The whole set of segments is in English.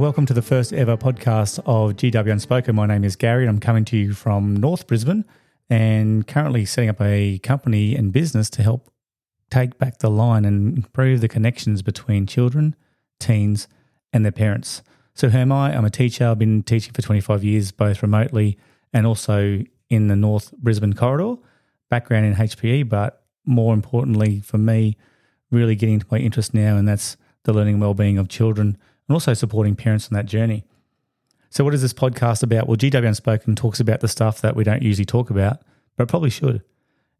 welcome to the first ever podcast of GW Unspoken. My name is Garry, and I'm coming to you from North Brisbane and currently setting up a company and business to help take back the line and improve the connections between children, teens, and their parents. So, who am I? I'm a teacher. I've been teaching for 25 years, both remotely and also in the North Brisbane corridor. Background in HPE, but more importantly for me, really getting to my interest now, and that's the learning well-being of children and also supporting parents on that journey. So, what is this podcast about? Well, GW Unspoken talks about the stuff that we don't usually talk about, but probably should.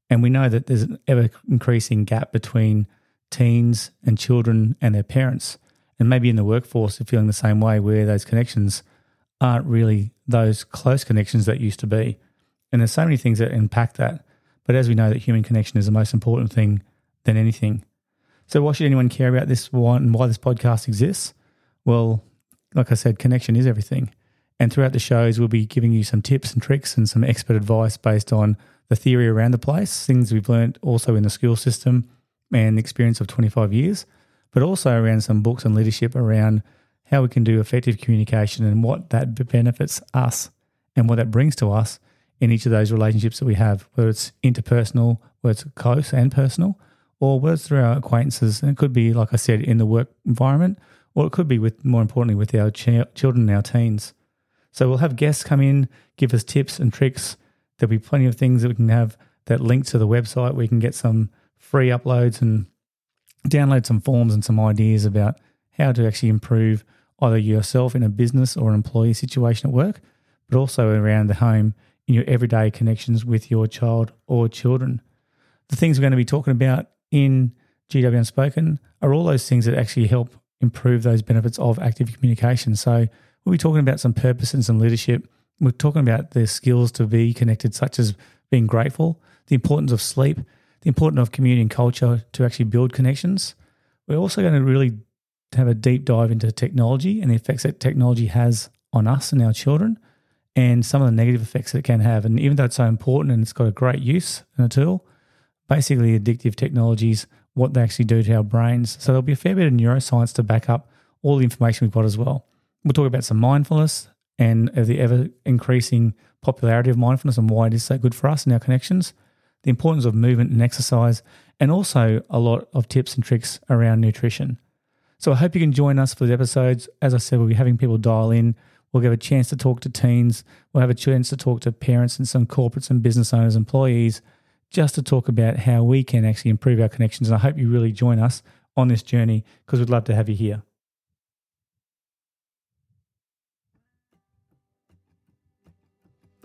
And we know that there's an ever increasing gap between teens and children and their parents. And maybe in the workforce, you're feeling the same way, where those connections aren't really those close connections that used to be. And there's so many things that impact that. But as we know, that human connection is the most important thing than anything. So, why should anyone care about this one and why this podcast exists? Well, like I said, connection is everything. And throughout the shows, we'll be giving you some tips and tricks and some expert advice based on the theory around the place, things we've learned also in the school system and the experience of 25 years, but also around some books and leadership around how we can do effective communication and what that benefits us and what that brings to us in each of those relationships that we have, whether it's interpersonal, whether it's close and personal, or words through our acquaintances. And it could be, like I said, in the work environment, or it could be with, more importantly, with our ch- children and our teens. So we'll have guests come in, give us tips and tricks. There'll be plenty of things that we can have that link to the website you can get some free uploads and download some forms and some ideas about how to actually improve either yourself in a business or an employee situation at work, but also around the home in your everyday connections with your child or children. The things we're going to be talking about in GW Unspoken are all those things that actually help improve those benefits of active communication. So we'll be talking about some purpose and some leadership. We're talking about the skills to be connected, such as being grateful, the importance of sleep, the importance of community and culture to actually build connections. We're also going to really have a deep dive into technology and the effects that technology has on us and our children and some of the negative effects that it can have. And even though it's so important and it's got a great use and a tool, basically addictive technologies, what they actually do to our brains. So there'll be a fair bit of neuroscience to back up all the information we've got as well. We'll talk about some mindfulness and the ever increasing popularity of mindfulness and why it is so good for us and our connections, the importance of movement and exercise, and also a lot of tips and tricks around nutrition. So I hope you can join us for the episodes. As I said, we'll be having people dial in. We'll have a chance to talk to teens. We'll have a chance to talk to parents and some corporates and business owners, employees, just to talk about how we can actually improve our connections. And I hope you really join us on this journey because we'd love to have you here.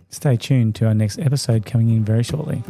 Stay tuned to our next episode coming in very shortly.